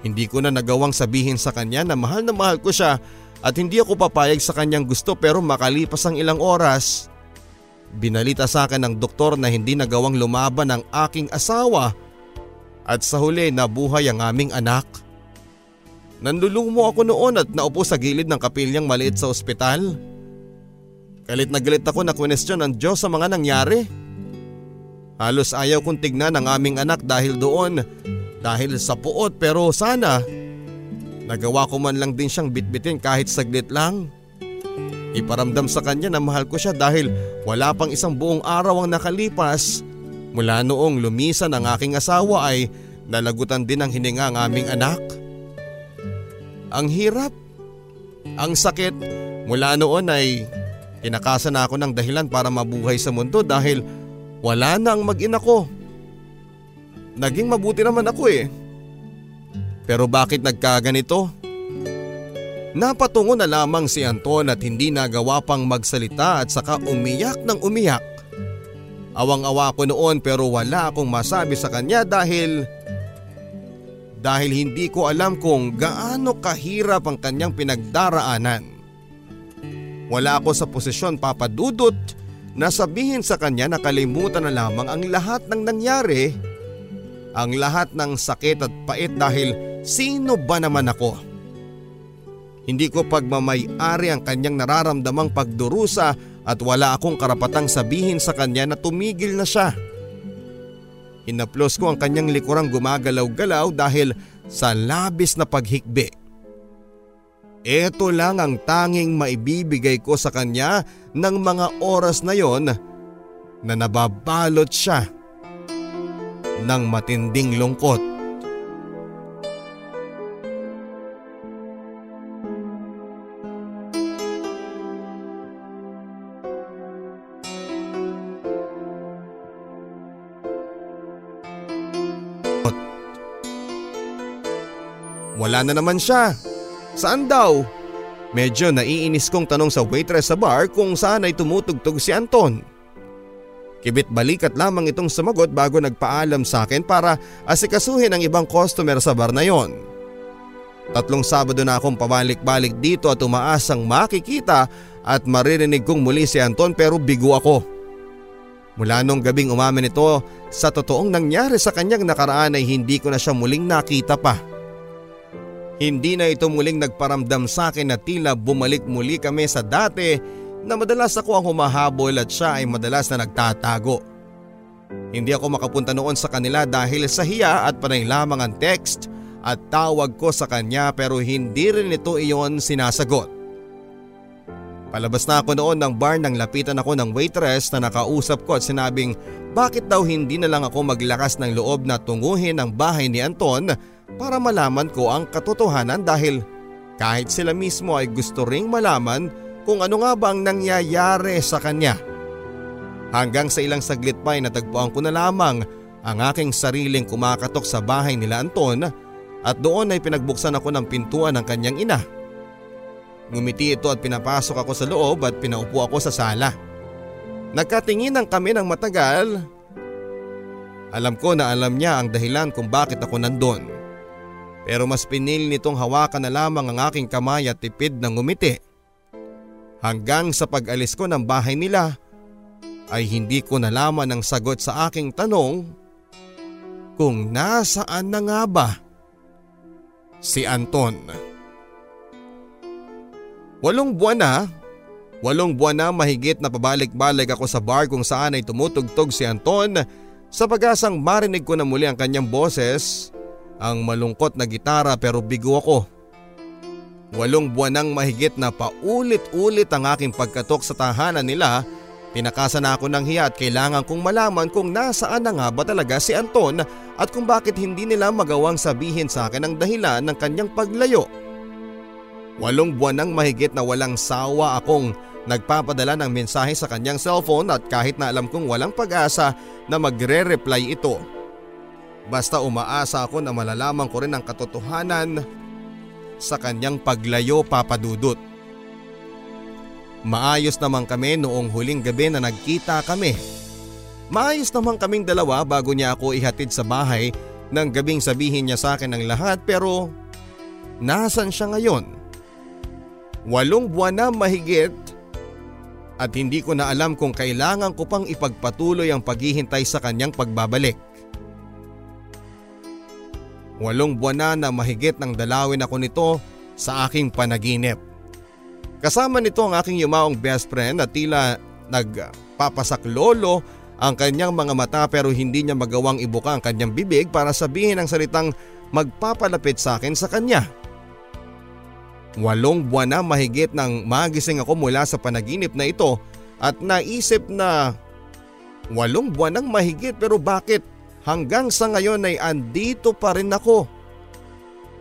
[SPEAKER 3] hindi ko na nagawang sabihin sa kanya na mahal na mahal ko siya at hindi ako papayag sa kanyang gusto pero makalipas ang ilang oras. Binalita sa akin ng doktor na hindi nagawang lumaban ang aking asawa at sa huli nabuhay ang aming anak. Nanlulumo ako noon at naupo sa gilid ng kapilyang maliit sa ospital. Galit na galit ako na question ng Diyos sa mga nangyari. Halos ayaw kong tignan ang aming anak dahil doon dahil sa puot pero sana nagawa ko man lang din siyang bitbitin kahit saglit lang. Iparamdam sa kanya na mahal ko siya dahil wala pang isang buong araw ang nakalipas mula noong lumisan ang aking asawa ay nalagutan din ang hininga ang aming anak. Ang hirap, ang sakit mula noon ay kinakasan ako ng dahilan para mabuhay sa mundo dahil wala na ang mag-ina ko. Naging mabuti naman ako eh. Pero bakit nagkaganito? Napatungo na lamang si Anton at hindi nagawa pang magsalita at saka umiyak ng umiyak. Awang-awa ko noon pero wala akong masabi sa kanya dahil dahil hindi ko alam kung gaano kahirap ang kanyang pinagdaraanan. Wala ako sa posisyon papadudot na sabihin sa kanya na kalimutan na lamang ang lahat ng nangyari, ang lahat ng sakit at pait dahil sino ba naman ako? Hindi ko pagmamay-ari ang kanyang nararamdamang pagdurusa at wala akong karapatang sabihin sa kanya na tumigil na siya. Hinaplos ko ang kanyang likurang gumagalaw-galaw dahil sa labis na paghikbi. Ito lang ang tanging maibibigay ko sa kanya ng mga oras na yon na nababalot siya ng matinding lungkot. Wala na naman siya. Saan daw? Medyo naiinis kong tanong sa waitress sa bar kung saan ay tumutugtog si Anton. Kibit balikat lamang itong sumagot bago nagpaalam sa akin para asikasuhin ang ibang customer sa bar na yon. Tatlong Sabado na akong pabalik-balik dito at umaasang makikita at maririnig kong muli si Anton pero bigo ako. Mula nung gabing umamin ito sa totoong nangyari sa kanyang nakaraan ay hindi ko na siya muling nakita pa. Hindi na ito muling nagparamdam sa akin na tila bumalik muli kami sa dati na madalas ako ang humahabol at siya ay madalas na nagtatago. Hindi ako makapunta noon sa kanila dahil sa hiya at panay ang text at tawag ko sa kanya pero hindi rin ito iyon sinasagot. Palabas na ako noon ng bar nang lapitan ako ng waitress na nakausap ko at sinabing bakit daw hindi na lang ako maglakas ng loob na tunguhin ang bahay ni Anton para malaman ko ang katotohanan dahil kahit sila mismo ay gusto ring malaman kung ano nga ba ang nangyayari sa kanya. Hanggang sa ilang saglit pa ay natagpuan ko na lamang ang aking sariling kumakatok sa bahay nila Anton at doon ay pinagbuksan ako ng pintuan ng kanyang ina. Ngumiti ito at pinapasok ako sa loob at pinaupo ako sa sala. Nagkatinginan kami ng matagal. Alam ko na alam niya ang dahilan kung bakit ako nandun. Pero mas pinil nitong hawakan na lamang ang aking kamay at tipid ng ngumiti. Hanggang sa pag-alis ko ng bahay nila ay hindi ko nalaman ang sagot sa aking tanong kung nasaan na nga ba si Anton. Walong buwan na, walong buwan na mahigit na pabalik-balik ako sa bar kung saan ay tumutugtog si Anton sa pag-asang marinig ko na muli ang kanyang boses ang malungkot na gitara pero bigo ako. Walong buwan nang mahigit na paulit-ulit ang aking pagkatok sa tahanan nila, pinakasan ako ng hiya at kailangan kong malaman kung nasaan na nga ba talaga si Anton at kung bakit hindi nila magawang sabihin sa akin ang dahilan ng kanyang paglayo. Walong buwan nang mahigit na walang sawa akong nagpapadala ng mensahe sa kanyang cellphone at kahit na alam kong walang pag-asa na magre-reply ito Basta umaasa ako na malalaman ko rin ang katotohanan sa kanyang paglayo papadudot. Maayos naman kami noong huling gabi na nagkita kami. Maayos naman kaming dalawa bago niya ako ihatid sa bahay nang gabing sabihin niya sa akin ang lahat pero nasan siya ngayon? Walong buwan na mahigit at hindi ko na alam kung kailangan ko pang ipagpatuloy ang paghihintay sa kanyang pagbabalik. Walong buwan na na mahigit ng dalawin ako nito sa aking panaginip. Kasama nito ang aking yumaong best friend at tila nagpapasaklolo ang kanyang mga mata pero hindi niya magawang ibuka ang kanyang bibig para sabihin ang salitang magpapalapit sa akin sa kanya. Walong buwan na mahigit nang magising ako mula sa panaginip na ito at naisip na walong buwan nang mahigit pero bakit Hanggang sa ngayon ay andito pa rin ako.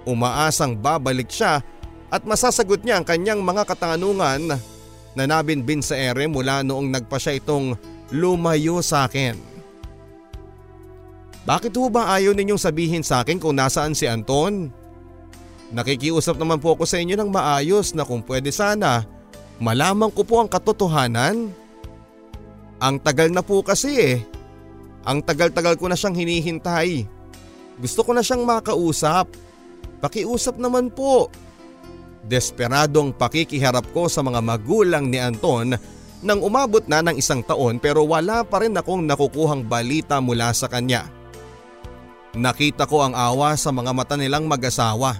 [SPEAKER 3] Umaasang babalik siya at masasagot niya ang kanyang mga katanungan na nabinbin sa ere mula noong nagpa siya itong lumayo sa akin. Bakit ho ba ayaw ninyong sabihin sa akin kung nasaan si Anton? Nakikiusap naman po ako sa inyo ng maayos na kung pwede sana malaman ko po ang katotohanan. Ang tagal na po kasi eh. Ang tagal-tagal ko na siyang hinihintay. Gusto ko na siyang makausap. Pakiusap naman po. Desperadong pakikiharap ko sa mga magulang ni Anton nang umabot na ng isang taon pero wala pa rin akong nakukuhang balita mula sa kanya. Nakita ko ang awa sa mga mata nilang mag-asawa.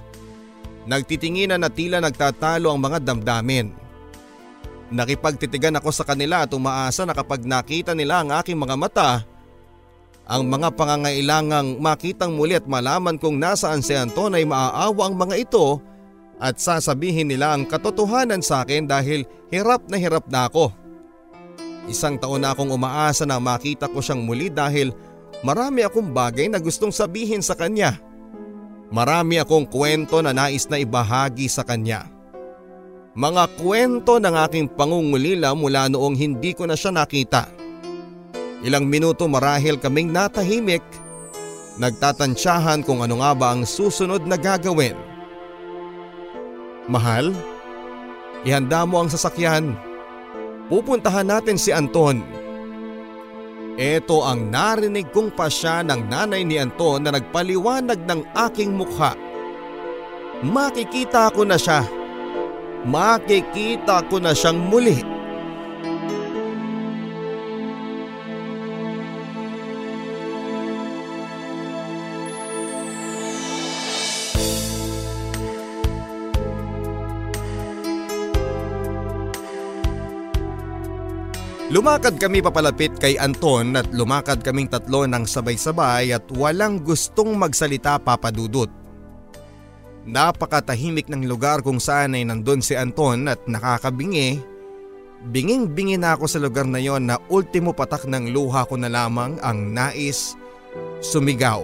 [SPEAKER 3] Nagtitinginan na tila nagtatalo ang mga damdamin. Nakipagtitigan ako sa kanila at umaasa na kapag nakita nila ang aking mga mata, ang mga pangangailangang makitang muli at malaman kung nasaan si Anton ay maaawa ang mga ito at sasabihin nila ang katotohanan sa akin dahil hirap na hirap na ako. Isang taon na akong umaasa na makita ko siyang muli dahil marami akong bagay na gustong sabihin sa kanya. Marami akong kwento na nais na ibahagi sa kanya. Mga kwento ng aking pangungulila mula noong hindi ko na siya nakita. Ilang minuto marahil kaming natahimik, nagtatansyahan kung ano nga ba ang susunod na gagawin. Mahal, ihanda mo ang sasakyan. Pupuntahan natin si Anton. Ito ang narinig kong pasya ng nanay ni Anton na nagpaliwanag ng aking mukha. Makikita ko na siya makikita ko na siyang muli. Lumakad kami papalapit kay Anton at lumakad kaming tatlo ng sabay-sabay at walang gustong magsalita papadudot. Napakatahimik ng lugar kung saan ay nandun si Anton at nakakabingi. Binging-bingi na ako sa lugar na yon na ultimo patak ng luha ko na lamang ang nais sumigaw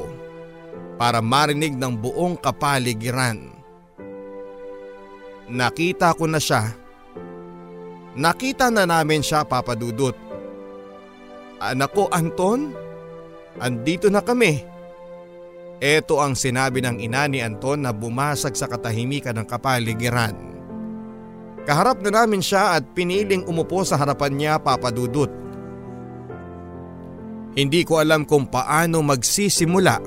[SPEAKER 3] para marinig ng buong kapaligiran. Nakita ko na siya. Nakita na namin siya papadudot. Anak ko Anton, andito na kami. Ito ang sinabi ng ina ni Anton na bumasag sa katahimikan ng kapaligiran. Kaharap na namin siya at piniling umupo sa harapan niya papadudot. Hindi ko alam kung paano magsisimula.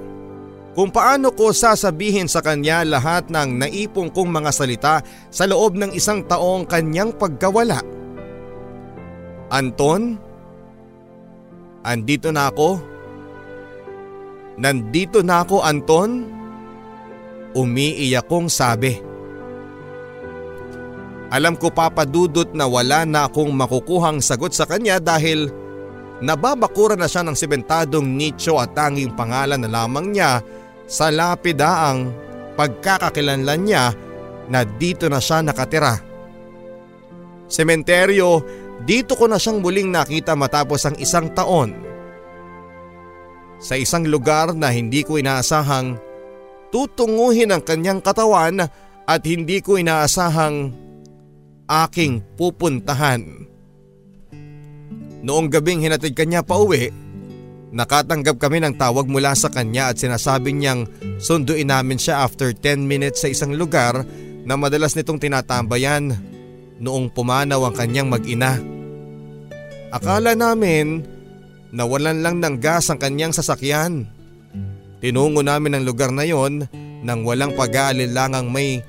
[SPEAKER 3] Kung paano ko sasabihin sa kanya lahat ng naipong kong mga salita sa loob ng isang taong kanyang pagkawala. Anton, andito na ako Nandito na ako Anton? Umiiyak kong sabi. Alam ko papadudot na wala na akong makukuhang sagot sa kanya dahil nababakura na siya ng sementadong nicho at tanging pangalan na lamang niya sa lapida ang pagkakakilanlan niya na dito na siya nakatira. Sementeryo, dito ko na siyang muling nakita matapos ang isang taon sa isang lugar na hindi ko inaasahang tutunguhin ang kanyang katawan at hindi ko inaasahang aking pupuntahan. Noong gabing hinatid kanya pa uwi, nakatanggap kami ng tawag mula sa kanya at sinasabi niyang sunduin namin siya after 10 minutes sa isang lugar na madalas nitong tinatambayan noong pumanaw ang kanyang mag-ina. Akala namin Nawalan lang ng gas ang kanyang sasakyan. Tinungo namin ang lugar na yon nang walang pag-aalilangang may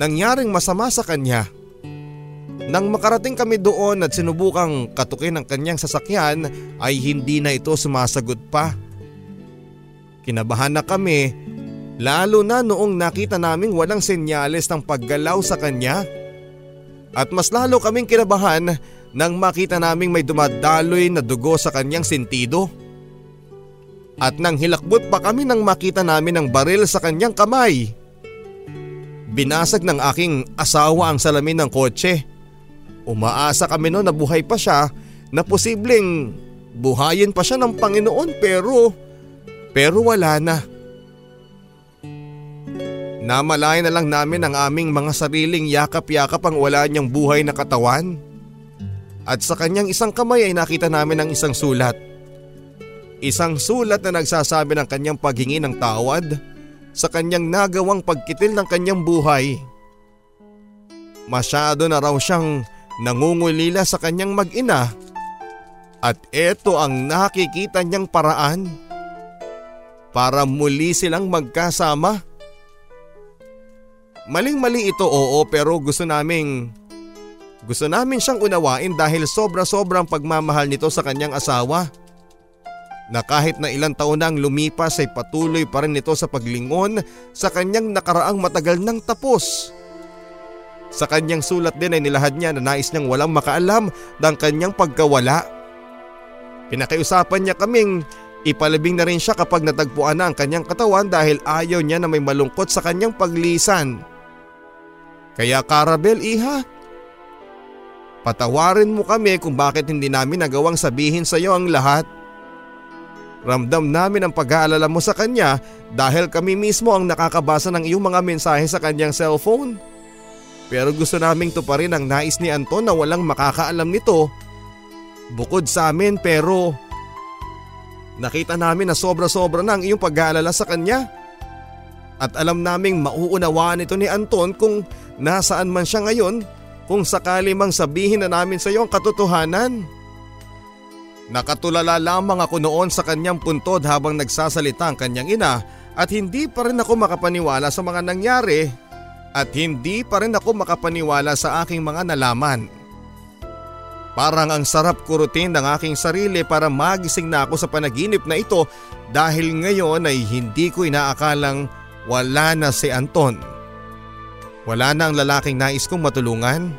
[SPEAKER 3] nangyaring masama sa kanya. Nang makarating kami doon at sinubukang katukin ang kanyang sasakyan ay hindi na ito sumasagot pa. Kinabahan na kami lalo na noong nakita naming walang senyales ng paggalaw sa kanya. At mas lalo kaming kinabahan nang makita naming may dumadaloy na dugo sa kanyang sentido. At nang hilakbot pa kami nang makita namin ang baril sa kanyang kamay. Binasag ng aking asawa ang salamin ng kotse. Umaasa kami noon na buhay pa siya na posibleng buhayin pa siya ng Panginoon pero pero wala na. Namalay na lang namin ang aming mga sariling yakap-yakap ang wala niyang buhay na katawan at sa kanyang isang kamay ay nakita namin ang isang sulat. Isang sulat na nagsasabi ng kanyang paghingi ng tawad sa kanyang nagawang pagkitil ng kanyang buhay. Masyado na raw siyang nangungulila sa kanyang mag-ina At eto ang nakikita niyang paraan para muli silang magkasama. Maling-mali ito oo pero gusto naming gusto namin siyang unawain dahil sobra-sobrang pagmamahal nito sa kanyang asawa. Na kahit na ilang taon nang lumipas ay patuloy pa rin ito sa paglingon sa kanyang nakaraang matagal nang tapos. Sa kanyang sulat din ay nilahad niya na nais niyang walang makaalam ng kanyang pagkawala. Pinakiusapan niya kaming ipalabing na rin siya kapag natagpuan na ang kanyang katawan dahil ayaw niya na may malungkot sa kanyang paglisan. Kaya Karabel iha, patawarin mo kami kung bakit hindi namin nagawang sabihin sa iyo ang lahat. Ramdam namin ang pag-aalala mo sa kanya dahil kami mismo ang nakakabasa ng iyong mga mensahe sa kanyang cellphone. Pero gusto naming tuparin ang nais ni Anton na walang makakaalam nito. Bukod sa amin pero nakita namin na sobra-sobra na ang iyong pag-aalala sa kanya. At alam naming mauunawaan ito ni Anton kung nasaan man siya ngayon kung sakali mang sabihin na namin sa iyo ang katotohanan. Nakatulala lamang ako noon sa kanyang puntod habang nagsasalita ang kanyang ina at hindi pa rin ako makapaniwala sa mga nangyari at hindi pa rin ako makapaniwala sa aking mga nalaman. Parang ang sarap kurutin ng aking sarili para magising na ako sa panaginip na ito dahil ngayon ay hindi ko inaakalang wala na si Anton. Wala na ang lalaking nais kong matulungan.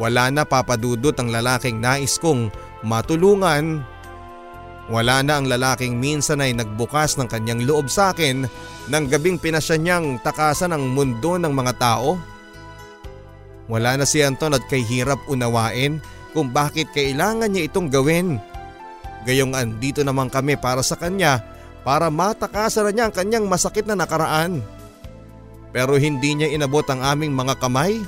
[SPEAKER 3] Wala na papadudot ang lalaking nais kong matulungan. Wala na ang lalaking minsan ay nagbukas ng kanyang loob sa akin nang gabing pinasya niyang takasan ang mundo ng mga tao. Wala na si Anton at kay hirap unawain kung bakit kailangan niya itong gawin. Gayong andito naman kami para sa kanya para matakasan na niya ang kanyang masakit na nakaraan pero hindi niya inabot ang aming mga kamay.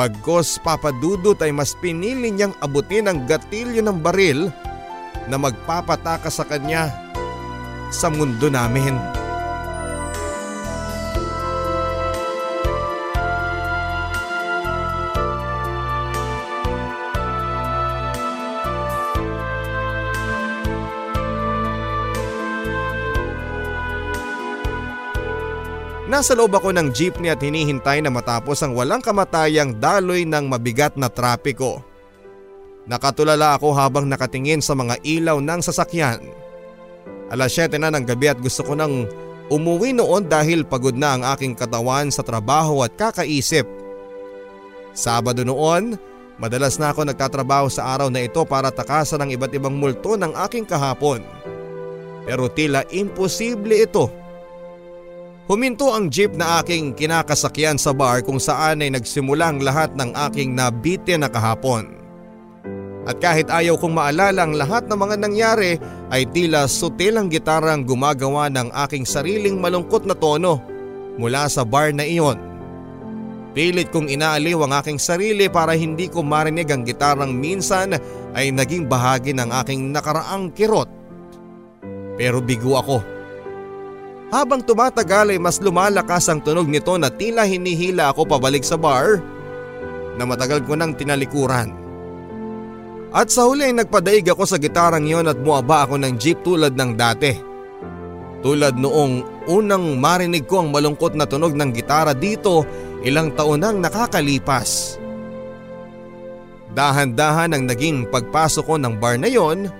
[SPEAKER 3] Bagkos papadudot ay mas pinili niyang abutin ang gatilyo ng baril na magpapataka sa kanya sa mundo namin. Nasa loob ako ng jeepney at hinihintay na matapos ang walang kamatayang daloy ng mabigat na trapiko. Nakatulala ako habang nakatingin sa mga ilaw ng sasakyan. Alas 7 na ng gabi at gusto ko nang umuwi noon dahil pagod na ang aking katawan sa trabaho at kakaisip. Sabado noon, madalas na ako nagtatrabaho sa araw na ito para takasan ang iba't ibang multo ng aking kahapon. Pero tila imposible ito Huminto ang jeep na aking kinakasakyan sa bar kung saan ay nagsimula ang lahat ng aking nabitin na kahapon. At kahit ayaw kong maalala ang lahat ng mga nangyari ay tila sutil ang gitarang gumagawa ng aking sariling malungkot na tono mula sa bar na iyon. Pilit kong inaaliw ang aking sarili para hindi ko marinig ang gitarang minsan ay naging bahagi ng aking nakaraang kirot. Pero bigo ako habang tumatagal ay mas lumalakas ang tunog nito na tila hinihila ako pabalik sa bar na matagal ko nang tinalikuran. At sa huli ay nagpadaig ako sa gitarang yon at muaba ako ng jeep tulad ng dati. Tulad noong unang marinig ko ang malungkot na tunog ng gitara dito ilang taon nang nakakalipas. Dahan-dahan ang naging pagpasok ko ng bar na yon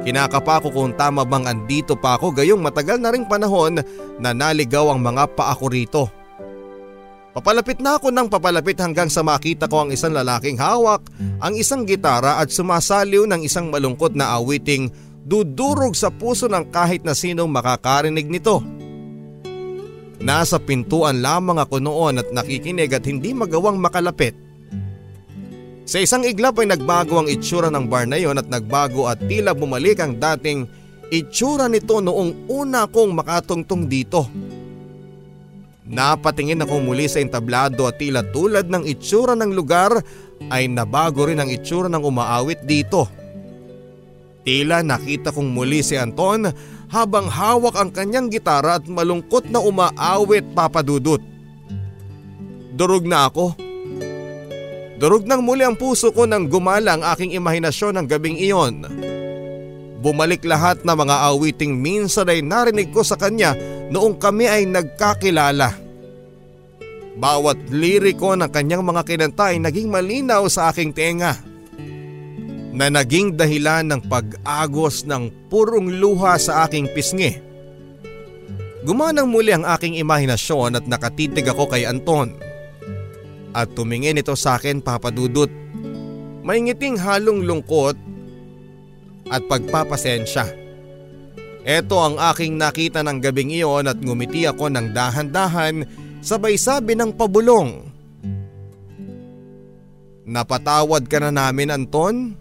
[SPEAKER 3] Kinakapa ko kung tama bang andito pa ako gayong matagal na ring panahon na naligaw ang mga paako rito. Papalapit na ako ng papalapit hanggang sa makita ko ang isang lalaking hawak ang isang gitara at sumasaliw ng isang malungkot na awiting dudurog sa puso ng kahit na sinong makakarinig nito. Nasa pintuan lamang ako noon at nakikinig at hindi magawang makalapit. Sa isang iglap ay nagbago ang itsura ng bar na yon at nagbago at tila bumalik ang dating itsura nito noong una kong makatungtong dito. Napatingin ako muli sa entablado at tila tulad ng itsura ng lugar ay nabago rin ang itsura ng umaawit dito. Tila nakita kong muli si Anton habang hawak ang kanyang gitara at malungkot na umaawit papadudot. Durog na ako Durog ng muli ang puso ko nang gumala ang aking imahinasyon ng gabing iyon. Bumalik lahat ng mga awiting minsan ay narinig ko sa kanya noong kami ay nagkakilala. Bawat liriko ng kanyang mga kinanta ay naging malinaw sa aking tenga na naging dahilan ng pag-agos ng purong luha sa aking pisngi. Gumanang muli ang aking imahinasyon at nakatitig ako kay Anton. At tumingin ito sa akin papadudot. May ngiting halong lungkot at pagpapasensya. Ito ang aking nakita ng gabing iyon at ngumiti ako ng dahan-dahan sabay sabi ng pabulong. Napatawad ka na namin Anton?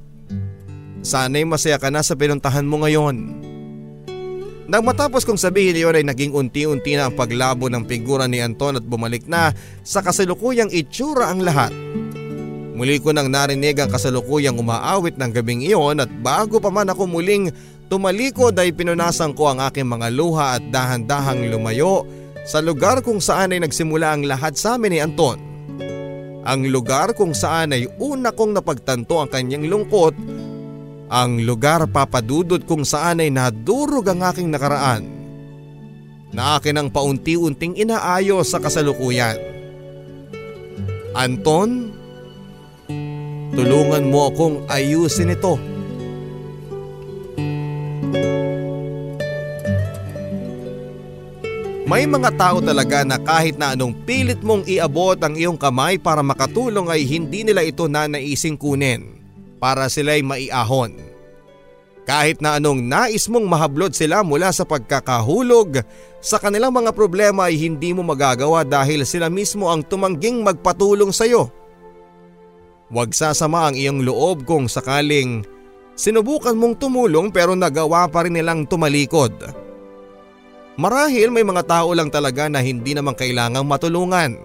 [SPEAKER 3] Sana'y masaya ka na sa pinuntahan mo ngayon. Nang matapos kong sabihin iyon ay naging unti-unti na ang paglabo ng figura ni Anton at bumalik na sa kasalukuyang itsura ang lahat. Muli ko nang narinig ang kasalukuyang umaawit ng gabing iyon at bago pa man ako muling tumalikod ay pinunasan ko ang aking mga luha at dahan-dahang lumayo sa lugar kung saan ay nagsimula ang lahat sa amin ni Anton. Ang lugar kung saan ay una kong napagtanto ang kanyang lungkot ang lugar papadudod kung saan ay nadurog ang aking nakaraan na akin ang paunti-unting inaayos sa kasalukuyan. Anton, tulungan mo akong ayusin ito. May mga tao talaga na kahit na anong pilit mong iabot ang iyong kamay para makatulong ay hindi nila ito nanaising kunin para sila'y maiahon. Kahit na anong nais mong mahablod sila mula sa pagkakahulog, sa kanilang mga problema ay hindi mo magagawa dahil sila mismo ang tumangging magpatulong sa iyo. Huwag sasama ang iyong loob kung sakaling sinubukan mong tumulong pero nagawa pa rin nilang tumalikod. Marahil may mga tao lang talaga na hindi naman kailangang matulungan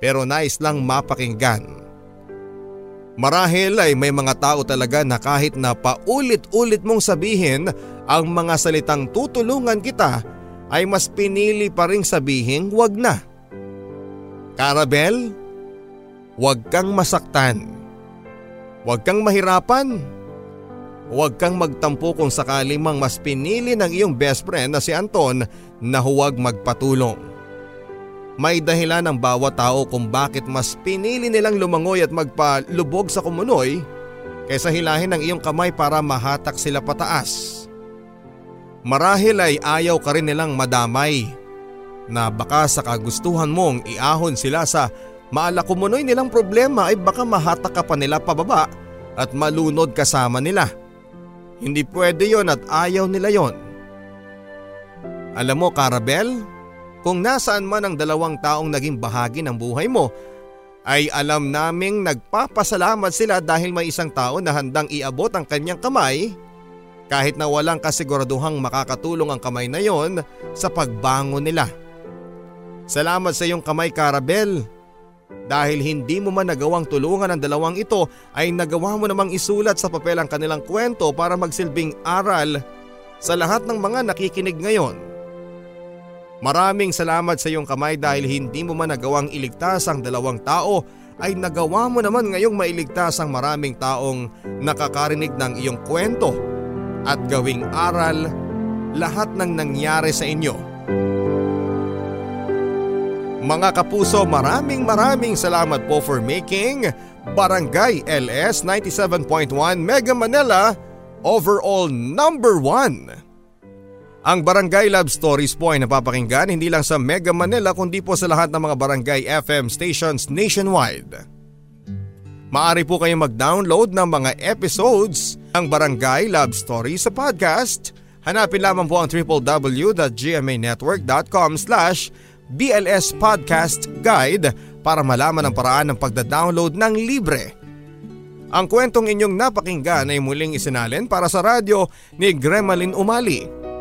[SPEAKER 3] pero nais lang mapakinggan. Marahil ay may mga tao talaga na kahit na paulit-ulit mong sabihin ang mga salitang tutulungan kita ay mas pinili pa rin sabihin wag na. Karabel, wag kang masaktan. Wag kang mahirapan. Huwag kang magtampo kung sakali mang mas pinili ng iyong best friend na si Anton na huwag magpatulong. May dahilan ng bawat tao kung bakit mas pinili nilang lumangoy at magpalubog sa kumunoy kaysa hilahin ang iyong kamay para mahatak sila pataas. Marahil ay ayaw ka rin nilang madamay na baka sa kagustuhan mong iahon sila sa maalakumonoy nilang problema ay baka mahatak ka pa nila pababa at malunod kasama nila. Hindi pwede yon at ayaw nila yon. Alam mo Karabel, kung nasaan man ang dalawang taong naging bahagi ng buhay mo, ay alam naming nagpapasalamat sila dahil may isang tao na handang iabot ang kanyang kamay kahit na walang kasiguraduhang makakatulong ang kamay na yon sa pagbangon nila. Salamat sa iyong kamay Karabel. Dahil hindi mo man nagawang tulungan ang dalawang ito ay nagawa mo namang isulat sa papel ang kanilang kwento para magsilbing aral sa lahat ng mga nakikinig ngayon. Maraming salamat sa iyong kamay dahil hindi mo man nagawang iligtas ang dalawang tao ay nagawa mo naman ngayong mailigtas ang maraming taong nakakarinig ng iyong kwento at gawing aral lahat ng nangyari sa inyo. Mga kapuso maraming maraming salamat po for making Barangay LS 97.1 Mega Manila overall number 1. Ang Barangay Love Stories po ay napapakinggan hindi lang sa Mega Manila kundi po sa lahat ng mga barangay FM stations nationwide. Maari po kayong mag-download ng mga episodes ng Barangay Love Stories sa podcast. Hanapin lamang po ang www.gmanetwork.com slash BLS Podcast Guide para malaman ang paraan ng pagda-download ng libre. Ang kwentong inyong napakinggan ay muling isinalin para sa radyo ni Gremlin Umali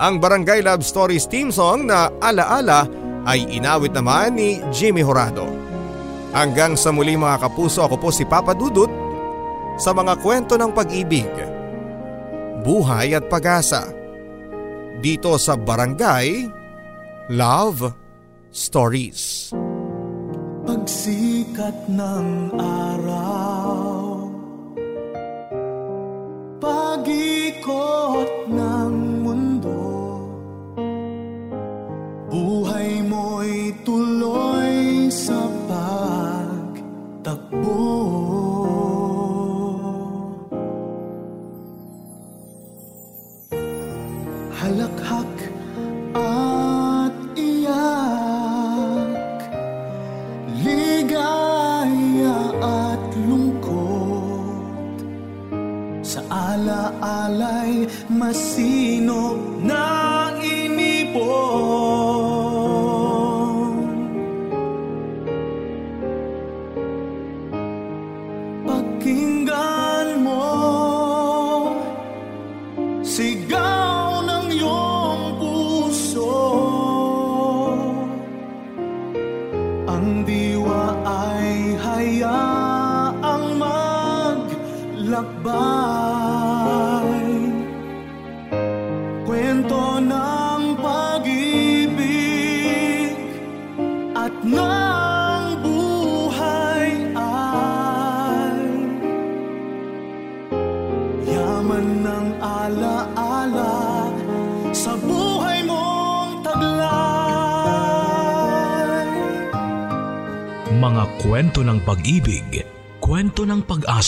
[SPEAKER 3] ang Barangay Love Stories theme song na Alaala ay inawit naman ni Jimmy Horado. Hanggang sa muli mga kapuso ako po si Papa Dudut sa mga kwento ng pag-ibig, buhay at pag-asa dito sa Barangay Love Stories.
[SPEAKER 2] Pagsikat ng araw